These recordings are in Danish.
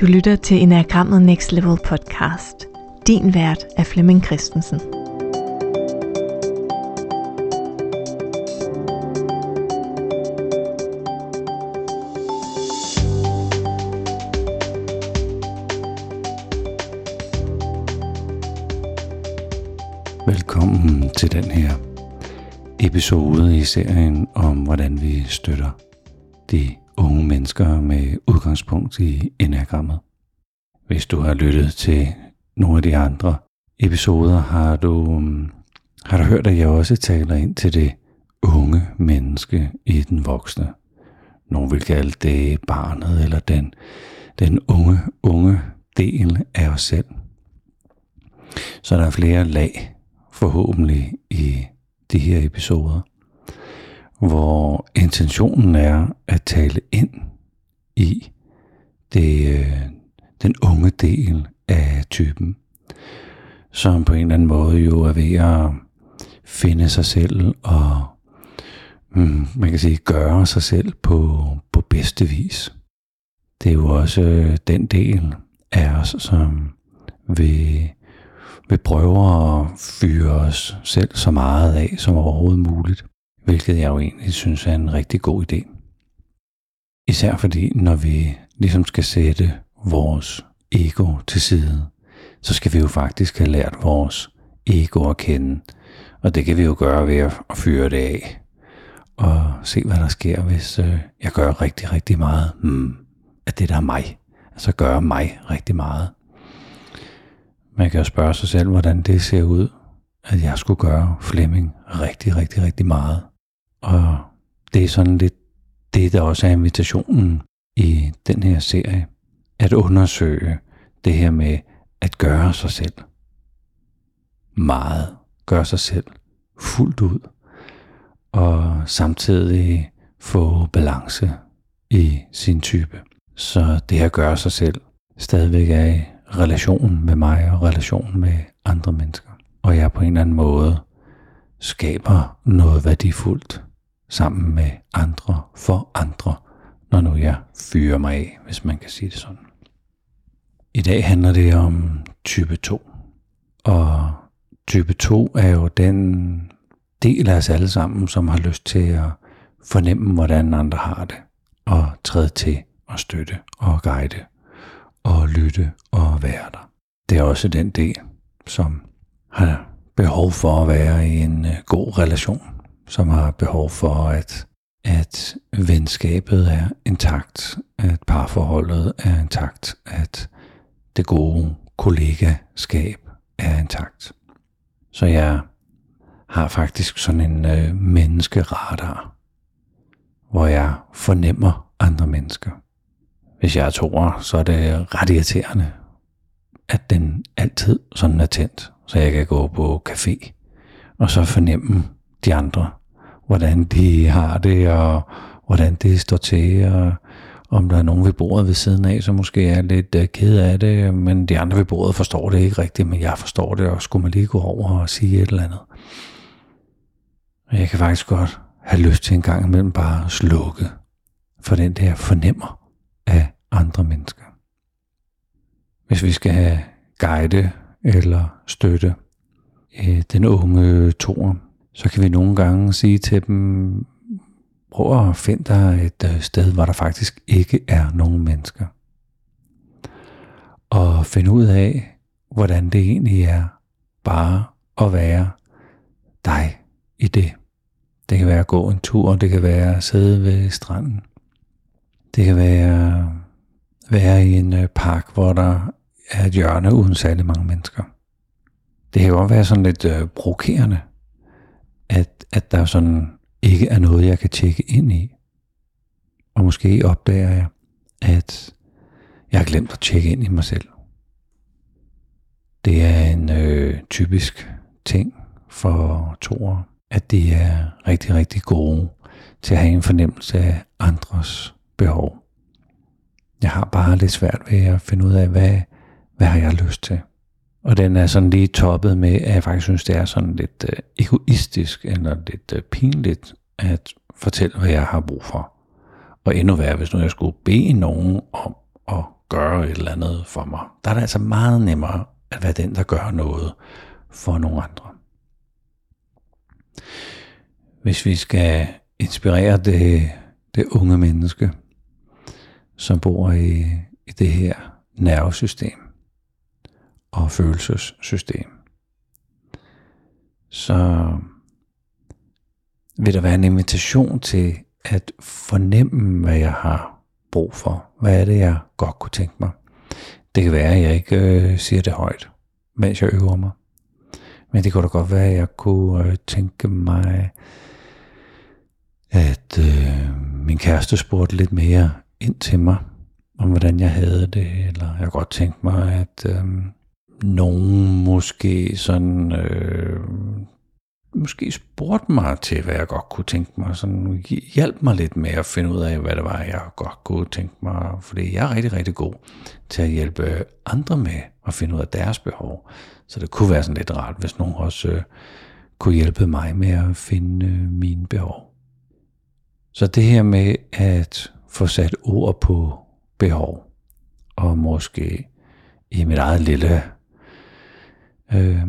Du lytter til Enagrammet Next Level podcast. Din vært er Flemming Christensen. Velkommen til den her episode i serien om, hvordan vi støtter de unge mennesker med udgangspunkt i enagrammet. Hvis du har lyttet til nogle af de andre episoder, har du, mm, har du hørt, at jeg også taler ind til det unge menneske i den voksne. Nogle vil kalde det barnet eller den, den unge, unge del af os selv. Så der er flere lag forhåbentlig i de her episoder hvor intentionen er at tale ind i det, øh, den unge del af typen, som på en eller anden måde jo er ved at finde sig selv og mm, man kan sige gøre sig selv på, på bedste vis. Det er jo også øh, den del af os, som vil, vil prøve at fyre os selv så meget af som overhovedet muligt hvilket jeg jo egentlig synes er en rigtig god idé. Især fordi, når vi ligesom skal sætte vores ego til side, så skal vi jo faktisk have lært vores ego at kende. Og det kan vi jo gøre ved at fyre det af. Og se, hvad der sker, hvis øh, jeg gør rigtig, rigtig meget hmm, af det, der er mig. Altså gør mig rigtig meget. Man kan jo spørge sig selv, hvordan det ser ud, at jeg skulle gøre Flemming rigtig, rigtig, rigtig meget. Og det er sådan lidt det, der også er invitationen i den her serie. At undersøge det her med at gøre sig selv. Meget. Gøre sig selv fuldt ud. Og samtidig få balance i sin type. Så det at gøre sig selv stadigvæk er i relation med mig og relation med andre mennesker. Og jeg på en eller anden måde skaber noget værdifuldt sammen med andre for andre, når nu jeg fyrer mig af, hvis man kan sige det sådan. I dag handler det om type 2. Og type 2 er jo den del af os alle sammen, som har lyst til at fornemme, hvordan andre har det, og træde til og støtte og guide og lytte og være der. Det er også den del, som har behov for at være i en øh, god relation som har behov for, at, at venskabet er intakt, at parforholdet er intakt, at det gode kollegaskab er intakt. Så jeg har faktisk sådan en øh, menneskeradar, hvor jeg fornemmer andre mennesker. Hvis jeg er toer, så er det ret irriterende, at den altid sådan er tændt, så jeg kan gå på café og så fornemme de andre hvordan de har det, og hvordan det står til, og om der er nogen ved bordet ved siden af, som måske er lidt uh, ked af det, men de andre ved bordet forstår det ikke rigtigt, men jeg forstår det, og skulle man lige gå over og sige et eller andet. Og jeg kan faktisk godt have lyst til en gang imellem bare at slukke for den der fornemmer af andre mennesker. Hvis vi skal have guide eller støtte øh, den unge toer, så kan vi nogle gange sige til dem, prøv at finde dig et øh, sted, hvor der faktisk ikke er nogen mennesker. Og finde ud af, hvordan det egentlig er bare at være dig i det. Det kan være at gå en tur, det kan være at sidde ved stranden. Det kan være være i en øh, park, hvor der er et hjørne uden særlig mange mennesker. Det kan godt være sådan lidt øh, provokerende, at, at der sådan ikke er noget, jeg kan tjekke ind i. Og måske opdager jeg, at jeg har glemt at tjekke ind i mig selv. Det er en øh, typisk ting for toer, at de er rigtig, rigtig gode til at have en fornemmelse af andres behov. Jeg har bare lidt svært ved at finde ud af, hvad, hvad har jeg lyst til. Og den er sådan lige toppet med, at jeg faktisk synes, det er sådan lidt øh, egoistisk eller lidt øh, pinligt at fortælle, hvad jeg har brug for. Og endnu værre, hvis nu jeg skulle bede nogen om at gøre et eller andet for mig. Der er det altså meget nemmere at være den, der gør noget for nogle andre. Hvis vi skal inspirere det, det unge menneske, som bor i, i det her nervesystem og følelsessystem, så vil der være en invitation til at fornemme, hvad jeg har brug for. Hvad er det, jeg godt kunne tænke mig? Det kan være, at jeg ikke øh, siger det højt, mens jeg øver mig. Men det kunne da godt være, at jeg kunne øh, tænke mig, at øh, min kæreste spurgte lidt mere ind til mig, om hvordan jeg havde det, eller jeg kunne godt tænke mig, at øh, nogen måske sådan øh, måske spurgte mig til, hvad jeg godt kunne tænke mig, sådan hjælp mig lidt med at finde ud af, hvad det var, jeg godt kunne tænke mig, fordi jeg er rigtig, rigtig god til at hjælpe andre med at finde ud af deres behov. Så det kunne være sådan lidt rart, hvis nogen også øh, kunne hjælpe mig med at finde øh, mine behov. Så det her med at få sat ord på behov, og måske i mit eget lille øh,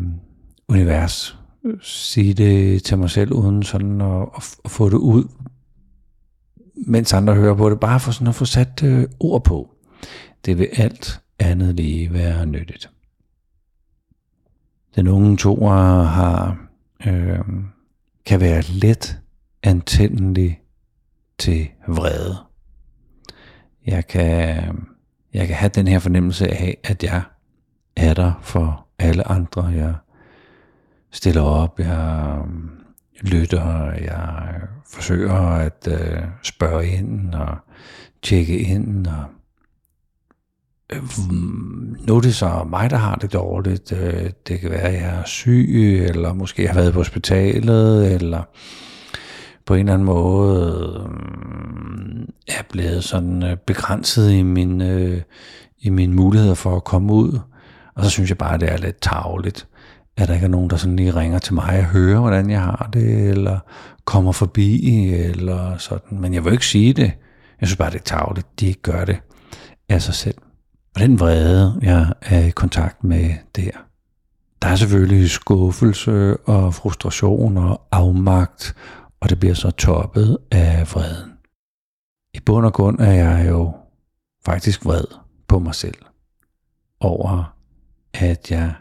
univers sige det til mig selv, uden sådan at, at få det ud, mens andre hører på det, bare for sådan at få sat øh, ord på. Det vil alt andet lige være nyttigt. Den unge toer har, øh, kan være let antændelig til vrede. Jeg kan, jeg kan have den her fornemmelse af, at jeg er der for alle andre. Jeg stiller op, jeg øhm, lytter, jeg forsøger at øh, spørge ind og tjekke ind og øh, mm, nu er det så mig, der har det dårligt. Øh, det kan være, at jeg er syg, eller måske har været på hospitalet, eller på en eller anden måde øh, er blevet sådan øh, begrænset i min, øh, i mine muligheder for at komme ud. Og så synes jeg bare, det er lidt tavligt, at der ikke er nogen, der sådan lige ringer til mig og hører, hvordan jeg har det, eller kommer forbi, eller sådan. Men jeg vil ikke sige det. Jeg synes bare, det er tavligt, De ikke gør det af sig selv. Og den vrede, jeg er i kontakt med der, der er selvfølgelig skuffelse og frustration og afmagt, og det bliver så toppet af vreden. I bund og grund er jeg jo faktisk vred på mig selv over, at jeg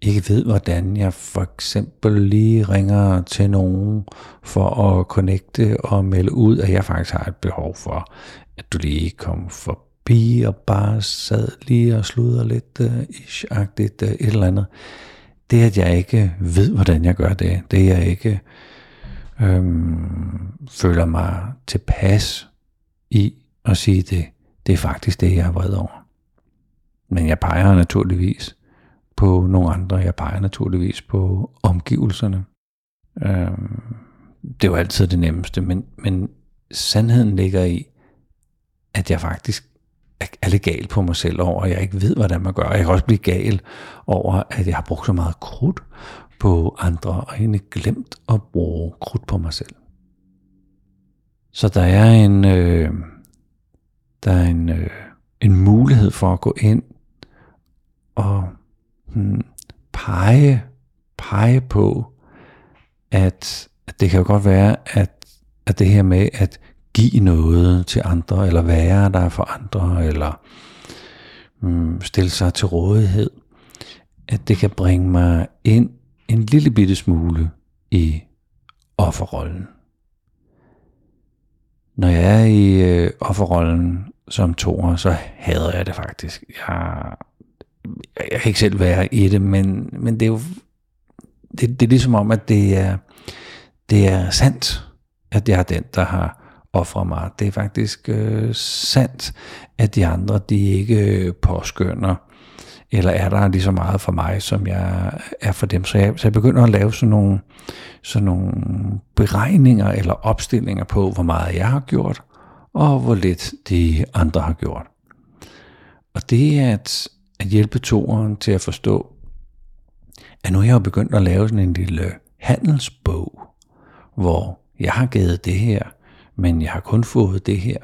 ikke ved, hvordan jeg for eksempel lige ringer til nogen for at connecte og melde ud, at jeg faktisk har et behov for, at du lige kom forbi og bare sad lige og sluder lidt uh, ish-agtigt uh, et eller andet. Det, at jeg ikke ved, hvordan jeg gør det, det jeg ikke øhm, føler mig tilpas i at sige det, det er faktisk det, jeg er vred over. Men jeg peger naturligvis på nogle andre. Jeg peger naturligvis på omgivelserne. Øh, det er jo altid det nemmeste, men, men sandheden ligger i, at jeg faktisk er lidt gal på mig selv over, at jeg ikke ved, hvordan man gør. Jeg kan også blive gal over, at jeg har brugt så meget krudt på andre, og egentlig glemt at bruge krudt på mig selv. Så der er en, øh, der er en, øh, en mulighed for at gå ind og hmm, pege, pege på, at, at det kan jo godt være, at, at det her med at give noget til andre, eller være der for andre, eller hmm, stille sig til rådighed, at det kan bringe mig ind en lille bitte smule i offerrollen. Når jeg er i øh, offerrollen som toer, så hader jeg det faktisk. Jeg jeg kan ikke selv være i det, men, men det er jo det, det er ligesom om, at det er, det er sandt, at jeg er den, der har offret mig. Det er faktisk øh, sandt, at de andre, de ikke øh, påskynder, eller er der lige så meget for mig, som jeg er for dem. Så jeg, så jeg begynder at lave sådan nogle, sådan nogle beregninger eller opstillinger på, hvor meget jeg har gjort, og hvor lidt de andre har gjort. Og det er, at at hjælpe toeren til at forstå, at nu er jeg jo begyndt at lave sådan en lille handelsbog, hvor jeg har givet det her, men jeg har kun fået det her.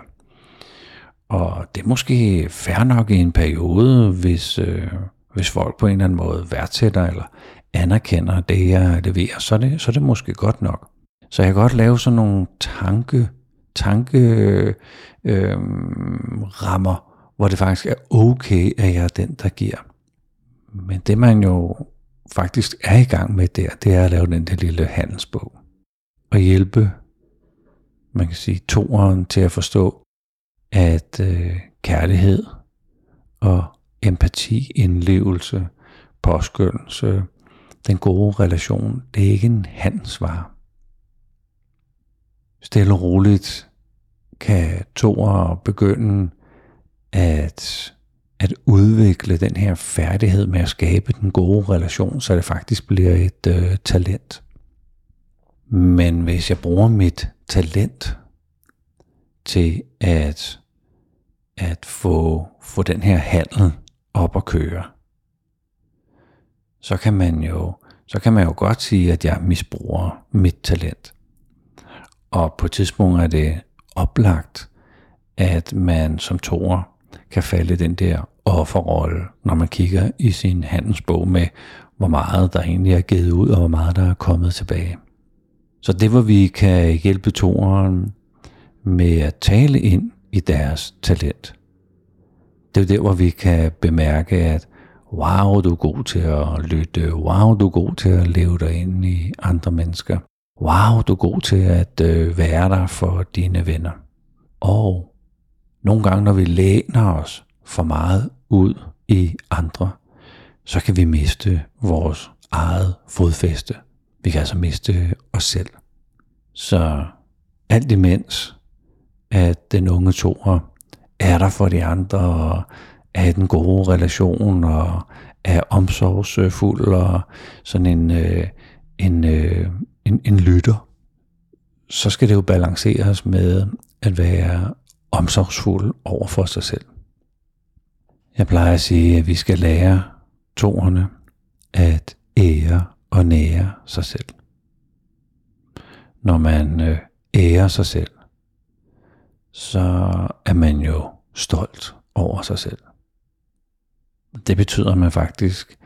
Og det er måske fair nok i en periode, hvis, øh, hvis folk på en eller anden måde værdsætter eller anerkender det, jeg leverer, så er det, så er det måske godt nok. Så jeg kan godt lave sådan nogle tanke, tanke øh, rammer, hvor det faktisk er okay, at jeg er den, der giver. Men det man jo faktisk er i gang med der, det er at lave den der lille handelsbog. Og hjælpe, man kan sige, toeren til at forstå, at øh, kærlighed og empati, indlevelse, påskyndelse, den gode relation, det er ikke en handelsvare. Stille og roligt kan toer begynde at, at udvikle den her færdighed med at skabe den gode relation, så det faktisk bliver et øh, talent. Men hvis jeg bruger mit talent til at, at få, få den her handel op at køre, så kan man jo så kan man jo godt sige, at jeg misbruger mit talent. Og på et tidspunkt er det oplagt, at man som toer kan falde den der offerrolle, når man kigger i sin handelsbog med, hvor meget der egentlig er givet ud, og hvor meget der er kommet tilbage. Så det, hvor vi kan hjælpe toeren med at tale ind i deres talent, det er jo der, hvor vi kan bemærke, at wow, du er god til at lytte, wow, du er god til at leve dig ind i andre mennesker, wow, du er god til at øh, være der for dine venner. Og nogle gange, når vi læner os for meget ud i andre, så kan vi miste vores eget fodfæste. Vi kan altså miste os selv. Så alt imens, at den unge toer er der for de andre, og er den gode relation, og er omsorgsfuld, og sådan en, øh, en, øh, en, en lytter, så skal det jo balanceres med at være omsorgsfuld over for sig selv. Jeg plejer at sige, at vi skal lære toerne at ære og nære sig selv. Når man øh, ærer sig selv, så er man jo stolt over sig selv. Det betyder, at man faktisk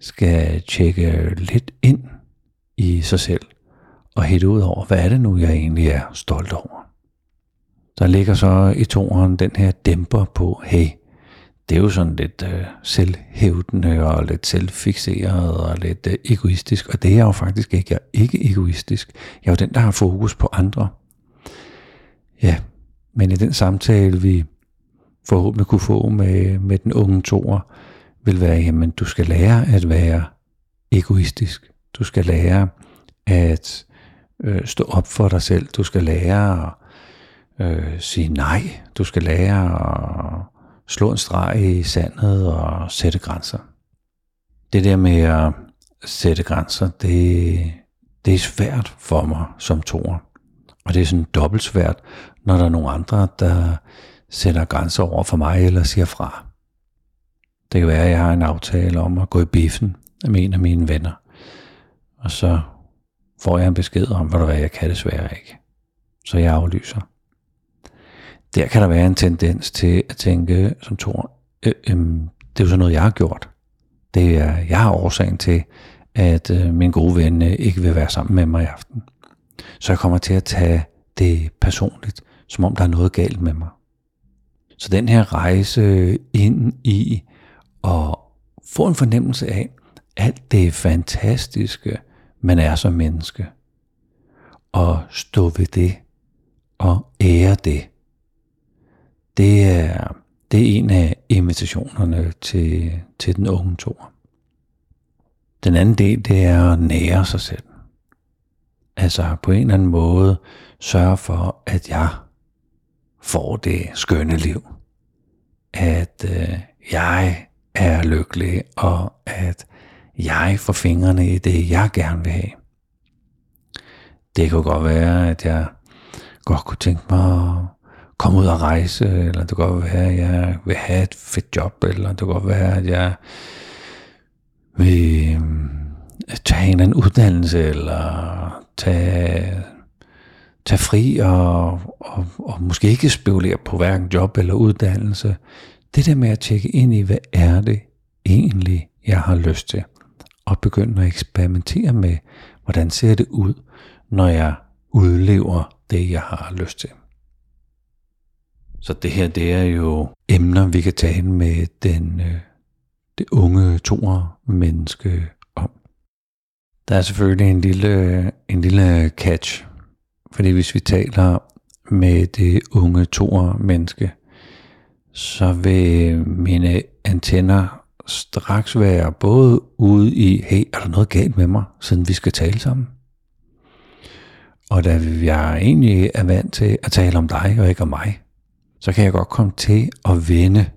skal tjekke lidt ind i sig selv og hætte ud over, hvad er det nu, jeg egentlig er stolt over. Der ligger så i toren den her dæmper på, hey, det er jo sådan lidt øh, selvhævdende og lidt selvfixeret og lidt øh, egoistisk, og det er jeg jo faktisk ikke. Jeg er ikke egoistisk. Jeg er jo den, der har fokus på andre. Ja, men i den samtale, vi forhåbentlig kunne få med, med den unge toer, vil være, jamen du skal lære at være egoistisk. Du skal lære at øh, stå op for dig selv. Du skal lære at øh, sige nej. Du skal lære at slå en streg i sandet og sætte grænser. Det der med at sætte grænser, det, det er svært for mig som toer. Og det er sådan dobbelt svært, når der er nogle andre, der sætter grænser over for mig eller siger fra. Det kan være, at jeg har en aftale om at gå i biffen med en af mine venner. Og så får jeg en besked om, hvad der er, jeg kan desværre ikke. Så jeg aflyser. Der kan der være en tendens til at tænke som to, øh, øh, det er jo sådan noget, jeg har gjort. Det er, jeg har årsagen til, at øh, min gode ven øh, ikke vil være sammen med mig i aften. Så jeg kommer til at tage det personligt, som om der er noget galt med mig. Så den her rejse ind i at få en fornemmelse af alt det fantastiske, man er som menneske, og stå ved det og ære det. Det er, det er en af invitationerne til, til den unge tor. Den anden del, det er at nære sig selv. Altså på en eller anden måde sørge for, at jeg får det skønne liv. At øh, jeg er lykkelig, og at jeg får fingrene i det, jeg gerne vil have. Det kunne godt være, at jeg godt kunne tænke mig at komme ud og rejse, eller det kan godt være, at jeg vil have et fedt job, eller det kan godt være, at jeg vil øh, tage en eller anden uddannelse, eller tage, tage fri og, og, og måske ikke spekulere på hverken job eller uddannelse. Det der med at tjekke ind i, hvad er det egentlig, jeg har lyst til. Og begynde at eksperimentere med, hvordan ser det ud, når jeg udlever det, jeg har lyst til. Så det her, det er jo emner, vi kan tale med den, øh, det unge toer menneske om. Der er selvfølgelig en lille, en lille catch, fordi hvis vi taler med det unge toer menneske, så vil mine antenner straks være både ude i, hey, er der noget galt med mig, siden vi skal tale sammen? Og da jeg egentlig er vant til at tale om dig og ikke om mig, så kan jeg godt komme til at vende,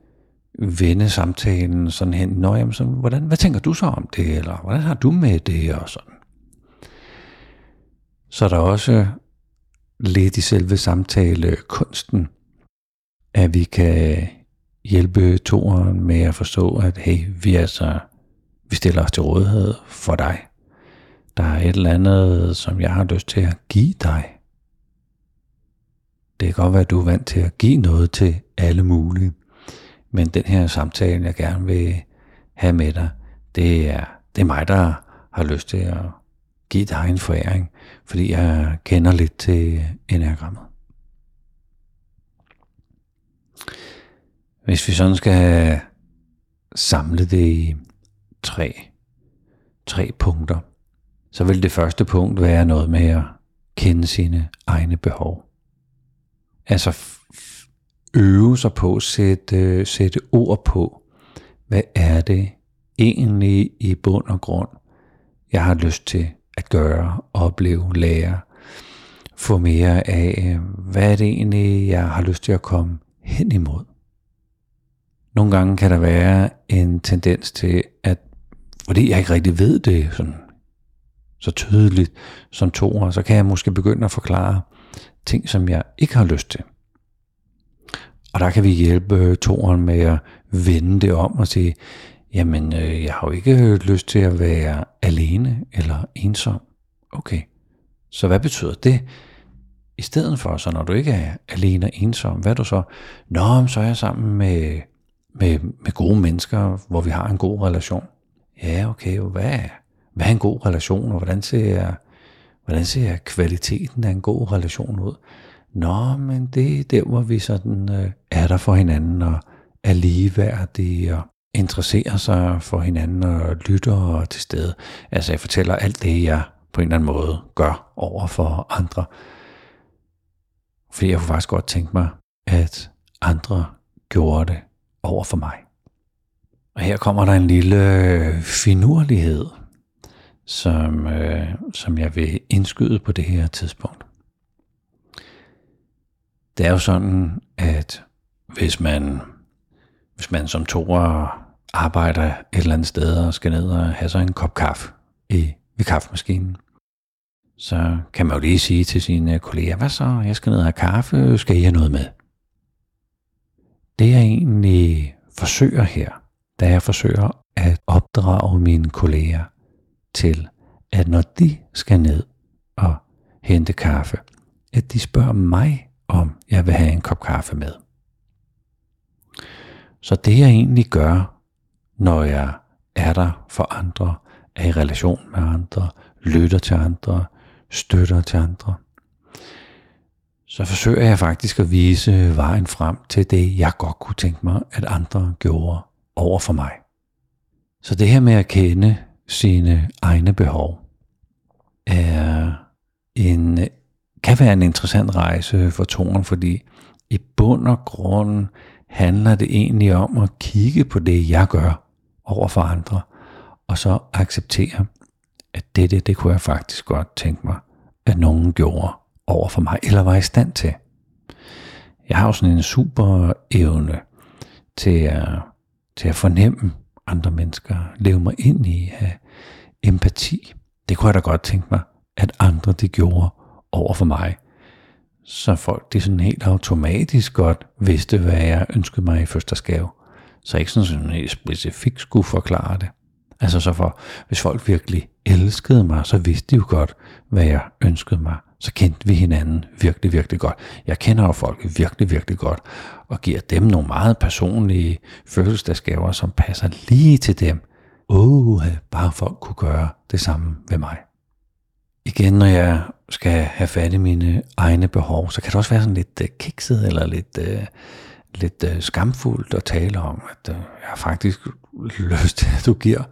vende samtalen sådan hen. Nå, jamen, så, hvordan, hvad tænker du så om det? Eller hvordan har du med det? Og sådan. Så er der også lidt i selve samtale kunsten, at vi kan hjælpe toeren med at forstå, at hey, vi er så, vi stiller os til rådighed for dig. Der er et eller andet, som jeg har lyst til at give dig. Det kan godt være, at du er vant til at give noget til alle mulige. Men den her samtale, jeg gerne vil have med dig, det er, det er mig, der har lyst til at give dig en foræring, fordi jeg kender lidt til enagrammet. Hvis vi sådan skal samle det i tre, tre punkter, så vil det første punkt være noget med at kende sine egne behov. Altså øve sig på at øh, sætte, sætte ord på, hvad er det egentlig i bund og grund, jeg har lyst til at gøre, opleve, lære, få mere af, øh, hvad er det egentlig, jeg har lyst til at komme hen imod. Nogle gange kan der være en tendens til, at fordi jeg ikke rigtig ved det sådan, så tydeligt som toer, så kan jeg måske begynde at forklare ting, som jeg ikke har lyst til. Og der kan vi hjælpe øh, toren med at vende det om og sige, jamen øh, jeg har jo ikke øh, lyst til at være alene eller ensom. Okay, så hvad betyder det? I stedet for, så når du ikke er alene og ensom, hvad er du så? Nå, så er jeg sammen med, med, med gode mennesker, hvor vi har en god relation. Ja, okay, hvad er, hvad er en god relation, og hvordan ser, hvordan ser kvaliteten af en god relation ud? Nå, men det er der, hvor vi sådan øh, er der for hinanden, og er ligeværdige, og interesserer sig for hinanden, og lytter og til stede. Altså, jeg fortæller alt det, jeg på en eller anden måde gør over for andre. Fordi jeg kunne faktisk godt tænke mig, at andre gjorde det over for mig. Og her kommer der en lille finurlighed, som, øh, som jeg vil indskyde på det her tidspunkt. Det er jo sådan, at hvis man, hvis man som toer arbejder et eller andet sted og skal ned og have sig en kop kaffe i, ved kaffemaskinen, så kan man jo lige sige til sine kolleger, hvad så, jeg skal ned og have kaffe, skal I have noget med? Det jeg egentlig forsøger her, da jeg forsøger at opdrage mine kolleger til, at når de skal ned og hente kaffe, at de spørger mig, om jeg vil have en kop kaffe med. Så det jeg egentlig gør, når jeg er der for andre, er i relation med andre, lytter til andre, støtter til andre, så forsøger jeg faktisk at vise vejen frem til det, jeg godt kunne tænke mig, at andre gjorde over for mig. Så det her med at kende sine egne behov, er en, kan være en interessant rejse for toren, fordi i bund og grund handler det egentlig om at kigge på det, jeg gør over for andre, og så acceptere, at det, det, det kunne jeg faktisk godt tænke mig, at nogen gjorde over for mig, eller var i stand til. Jeg har jo sådan en super evne til at, til at fornemme andre mennesker, leve mig ind i, have empati. Det kunne jeg da godt tænke mig, at andre det gjorde over for mig. Så folk det sådan helt automatisk godt vidste, hvad jeg ønskede mig i fødselsdagsgave. Så ikke sådan, sådan helt specifikt skulle forklare det. Altså så for, hvis folk virkelig elskede mig, så vidste de jo godt, hvad jeg ønskede mig så kendte vi hinanden virkelig, virkelig godt. Jeg kender jo folk virkelig, virkelig godt, og giver dem nogle meget personlige fødselsdagsgaver, som passer lige til dem. Åh, oh, bare folk kunne gøre det samme ved mig. Igen, når jeg skal have fat i mine egne behov, så kan det også være sådan lidt uh, kikset, eller lidt, uh, lidt uh, skamfuldt at tale om, at uh, jeg har faktisk lyst til, at du giver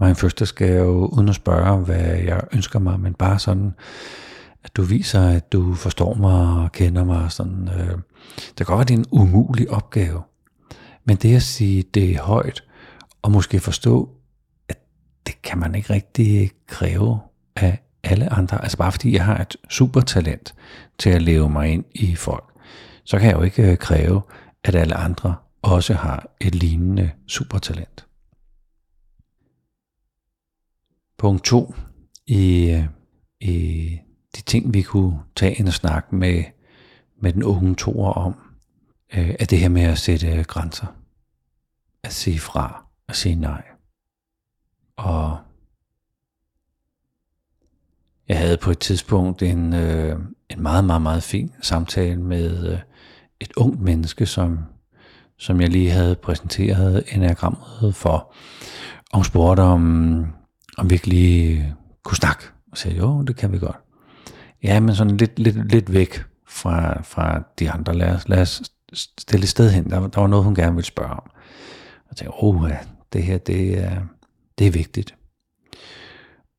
mig en fødselsdagsgave, uden at spørge, hvad jeg ønsker mig, men bare sådan, at du viser, at du forstår mig og kender mig. Sådan, øh, det kan godt være, det er en umulig opgave, men det at sige det er højt, og måske forstå, at det kan man ikke rigtig kræve af alle andre. Altså bare fordi jeg har et supertalent til at leve mig ind i folk, så kan jeg jo ikke øh, kræve, at alle andre også har et lignende supertalent. Punkt 2 i, øh, i de ting, vi kunne tage en snak med, med den unge toer om, øh, er det her med at sætte grænser. At sige fra, at sige nej. Og jeg havde på et tidspunkt en, øh, en meget, meget, meget fin samtale med øh, et ungt menneske, som, som jeg lige havde præsenteret enagrammet for. Og hun spurgte, om, om vi ikke lige kunne snakke. Og sagde, jo, det kan vi godt. Ja, men sådan lidt, lidt, lidt væk fra, fra de andre. Lad os, lad os stille et sted hen. Der, der var noget, hun gerne ville spørge om. Og jeg tænkte, oh, det her, det er, det er vigtigt.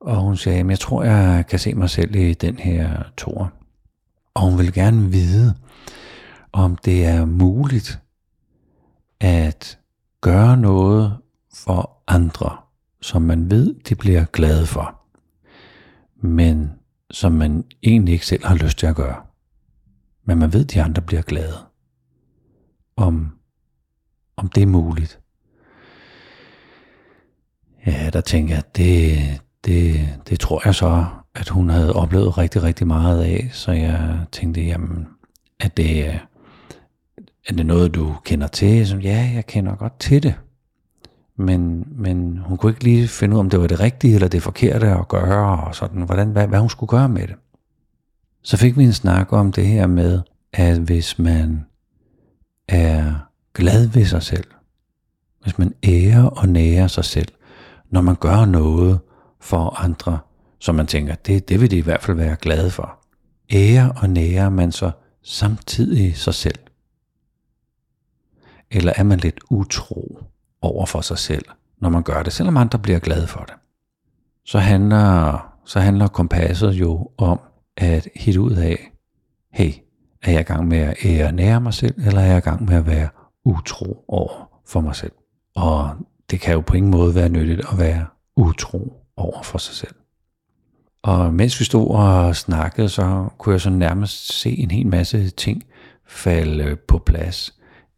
Og hun sagde, jeg tror, jeg kan se mig selv i den her tor. Og hun vil gerne vide, om det er muligt at gøre noget for andre, som man ved, de bliver glade for. Men som man egentlig ikke selv har lyst til at gøre. Men man ved, at de andre bliver glade. Om, om det er muligt. Ja, der tænker jeg, det, det, det tror jeg så, at hun havde oplevet rigtig, rigtig meget af. Så jeg tænkte, jamen, at det, er det noget, du kender til? Så, ja, jeg kender godt til det men, men hun kunne ikke lige finde ud af, om det var det rigtige eller det forkerte at gøre, og sådan, hvordan, hvad, hvad hun skulle gøre med det. Så fik vi en snak om det her med, at hvis man er glad ved sig selv, hvis man ærer og nærer sig selv, når man gør noget for andre, som man tænker, det, det vil de i hvert fald være glade for. Ærer og nærer man så samtidig sig selv? Eller er man lidt utro? Over for sig selv, når man gør det, selvom andre bliver glade for det. Så handler, så handler kompasset jo om at hitte ud af, hey, er jeg i gang med at ære nære mig selv, eller er jeg i gang med at være utro over for mig selv? Og det kan jo på ingen måde være nyttigt at være utro over for sig selv. Og mens vi stod og snakkede, så kunne jeg så nærmest se en hel masse ting falde på plads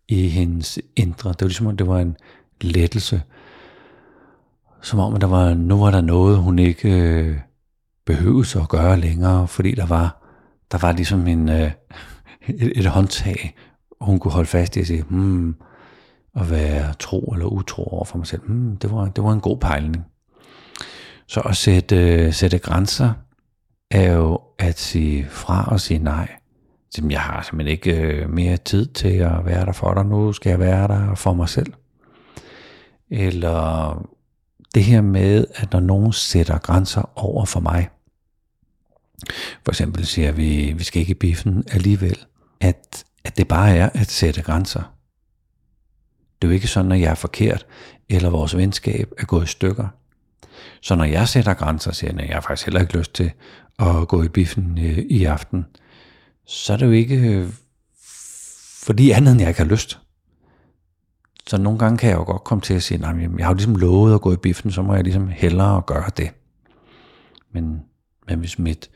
i hendes indre. Det var ligesom, at det var en lettelse. Som om, at der var, nu var der noget, hun ikke øh, behøvede at gøre længere, fordi der var, der var ligesom en, øh, et, et håndtag, hun kunne holde fast i og sige, hmm, at være tro eller utro over for mig selv. Hmm, det, var, det var en god pejling. Så at sætte, øh, sætte grænser er jo at sige fra og sige nej. Jeg har simpelthen ikke øh, mere tid til at være der for dig nu, skal jeg være der for mig selv. Eller det her med, at når nogen sætter grænser over for mig, for eksempel siger vi, vi skal ikke i biffen alligevel, at, at det bare er at sætte grænser. Det er jo ikke sådan, at jeg er forkert, eller vores venskab er gået i stykker. Så når jeg sætter grænser, siger jeg, at jeg har faktisk heller ikke lyst til at gå i biffen øh, i aften, så er det jo ikke øh, fordi andet, end jeg ikke har lyst. Så nogle gange kan jeg jo godt komme til at sige, nej, jeg har jo ligesom lovet at gå i biffen, så må jeg ligesom hellere gøre det. Men, men hvis mit,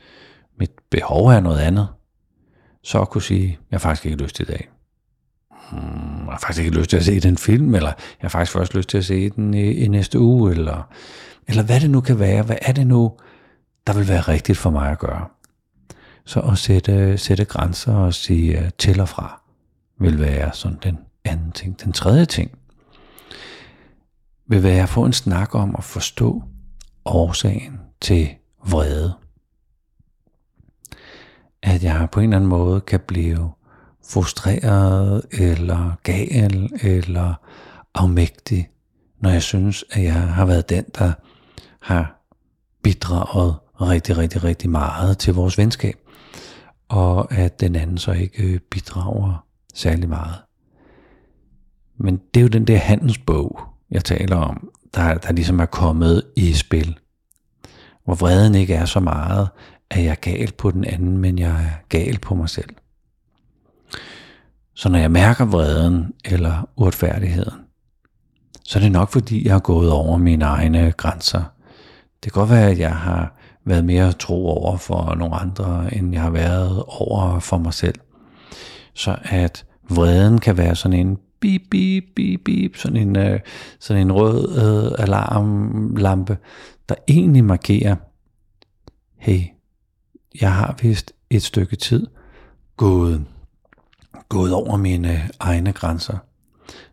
mit behov er noget andet, så at kunne sige, jeg har faktisk ikke lyst til i dag. Hmm, jeg har faktisk ikke lyst til at se den film, eller jeg har faktisk først lyst til at se den i, i næste uge, eller, eller hvad det nu kan være. Hvad er det nu, der vil være rigtigt for mig at gøre? Så at sætte, sætte grænser og sige til og fra, vil være sådan den anden ting. Den tredje ting vil være at få en snak om at forstå årsagen til vrede. at jeg på en eller anden måde kan blive frustreret, eller gal, eller afmægtig, når jeg synes, at jeg har været den, der har bidraget rigtig, rigtig, rigtig meget til vores venskab, og at den anden så ikke bidrager særlig meget. Men det er jo den der handelsbog, jeg taler om, der, der ligesom er kommet i spil. Hvor vreden ikke er så meget, at jeg er gal på den anden, men jeg er gal på mig selv. Så når jeg mærker vreden eller uretfærdigheden, så er det nok fordi, jeg har gået over mine egne grænser. Det kan godt være, at jeg har været mere tro over for nogle andre, end jeg har været over for mig selv. Så at vreden kan være sådan en bip, bip, bip, bip, sådan en, øh, sådan en rød øh, alarmlampe, der egentlig markerer, hey, jeg har vist et stykke tid gået, gået over mine øh, egne grænser.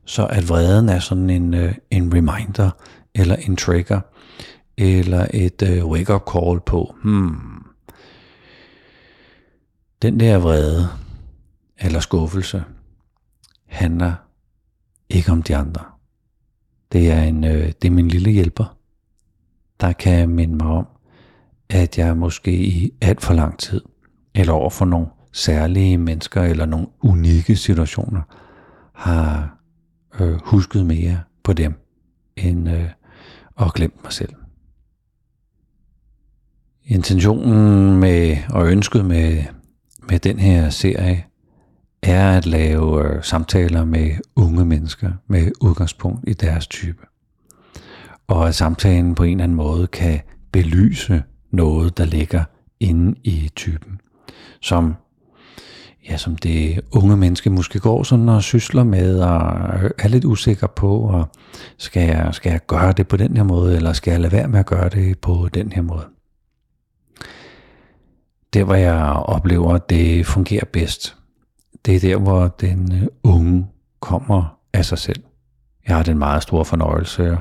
Så at vreden er sådan en, øh, en reminder, eller en trigger, eller et øh, wake-up call på, hmm, den der vrede, eller skuffelse, handler ikke om de andre. Det er, en, øh, det er min lille hjælper, der kan minde mig om, at jeg måske i alt for lang tid, eller over for nogle særlige mennesker, eller nogle unikke situationer, har øh, husket mere på dem, end øh, og glemt mig selv. Intentionen med og ønsket med, med den her serie er at lave øh, samtaler med unge mennesker med udgangspunkt i deres type. Og at samtalen på en eller anden måde kan belyse noget, der ligger inde i typen. Som, ja, som det unge menneske måske går sådan og sysler med og er lidt usikker på, og skal jeg, skal jeg gøre det på den her måde, eller skal jeg lade være med at gøre det på den her måde? Der hvor jeg oplever, at det fungerer bedst, det er der, hvor den øh, unge kommer af sig selv. Jeg har den meget store fornøjelse at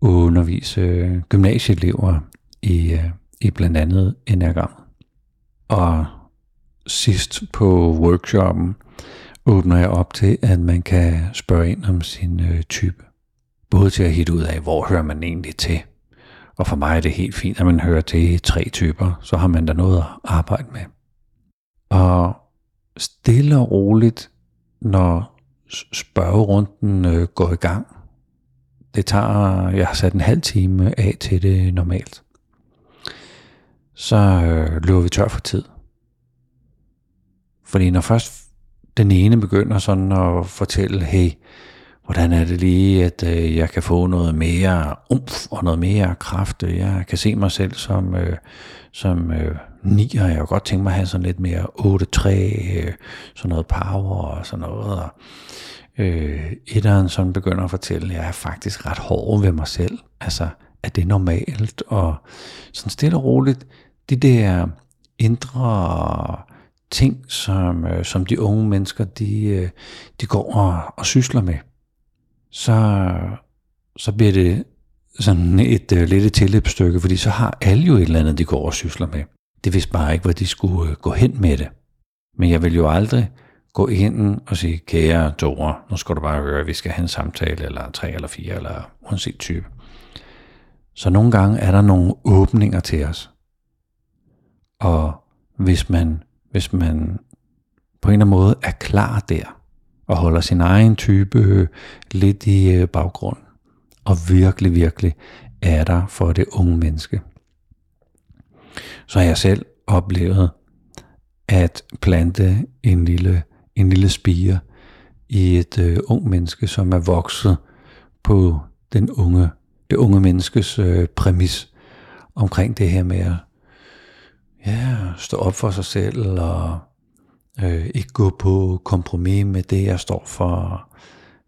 undervise øh, gymnasieelever i, øh, i blandt andet Enneagram. Og sidst på workshoppen åbner jeg op til, at man kan spørge ind om sin type. Både til at hitte ud af, hvor hører man egentlig til. Og for mig er det helt fint, at man hører til tre typer, så har man da noget at arbejde med. Og stille og roligt, når spørgerunden øh, går i gang. Det tager, jeg har sat en halv time af til det normalt. Så øh, løber vi tør for tid. Fordi når først den ene begynder sådan at fortælle, hey, hvordan er det lige, at øh, jeg kan få noget mere umf og noget mere kraft. Jeg kan se mig selv som, øh, som øh, nier. Jeg kunne godt tænke mig at have sådan lidt mere 8-3, øh, sådan noget power og sådan noget. Og, øh, etteren sådan begynder at fortælle, at jeg er faktisk ret hård ved mig selv. Altså, er det normalt? Og sådan stille og roligt, de der indre ting, som, øh, som de unge mennesker, de, øh, de går og, og sysler med, så, så bliver det sådan et øh, lidt et tilløbsstykke, fordi så har alle jo et eller andet, de går og sysler med. Det vidste bare ikke, hvor de skulle øh, gå hen med det. Men jeg vil jo aldrig gå ind og sige, kære Dora, nu skal du bare høre, at vi skal have en samtale, eller tre eller fire, eller uanset type. Så nogle gange er der nogle åbninger til os. Og hvis man, hvis man på en eller anden måde er klar der, og holder sin egen type øh, lidt i øh, baggrund, og virkelig, virkelig er der for det unge menneske. Så har jeg selv oplevet at plante en lille, en lille spire i et øh, ung menneske, som er vokset på den unge, det unge menneskes øh, præmis omkring det her med at ja, stå op for sig selv og øh, ikke gå på kompromis med det, jeg står for,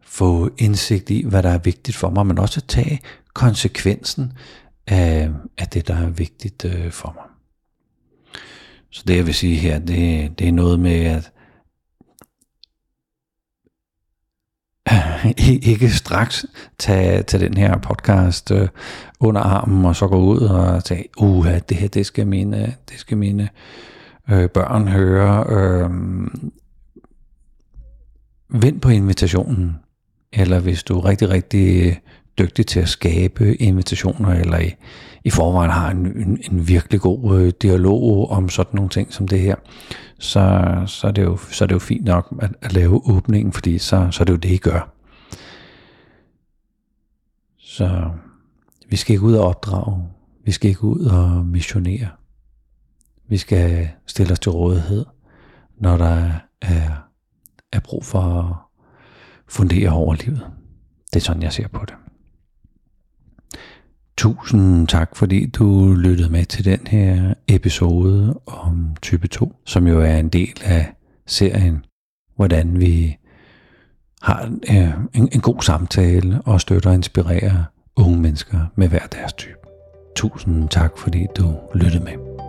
få indsigt i, hvad der er vigtigt for mig, men også at tage konsekvensen af, af det, der er vigtigt øh, for mig. Så det jeg vil sige her, det, det er noget med, at ikke straks tage, tage den her podcast øh, under armen, og så gå ud og sige, uha, det her, det skal mine, det skal mine øh, Øh, børn hører, øh, vend på invitationen. Eller hvis du er rigtig, rigtig dygtig til at skabe invitationer, eller i, i forvejen har en, en, en virkelig god øh, dialog om sådan nogle ting som det her, så, så, er, det jo, så er det jo fint nok at, at lave åbningen, fordi så, så er det jo det, I gør. Så vi skal ikke ud og opdrage. Vi skal ikke ud og missionere. Vi skal stille os til rådighed, når der er, er brug for at fundere over livet. Det er sådan, jeg ser på det. Tusind tak, fordi du lyttede med til den her episode om type 2, som jo er en del af serien, hvordan vi har øh, en, en god samtale og støtter og inspirerer unge mennesker med hver deres type. Tusind tak, fordi du lyttede med.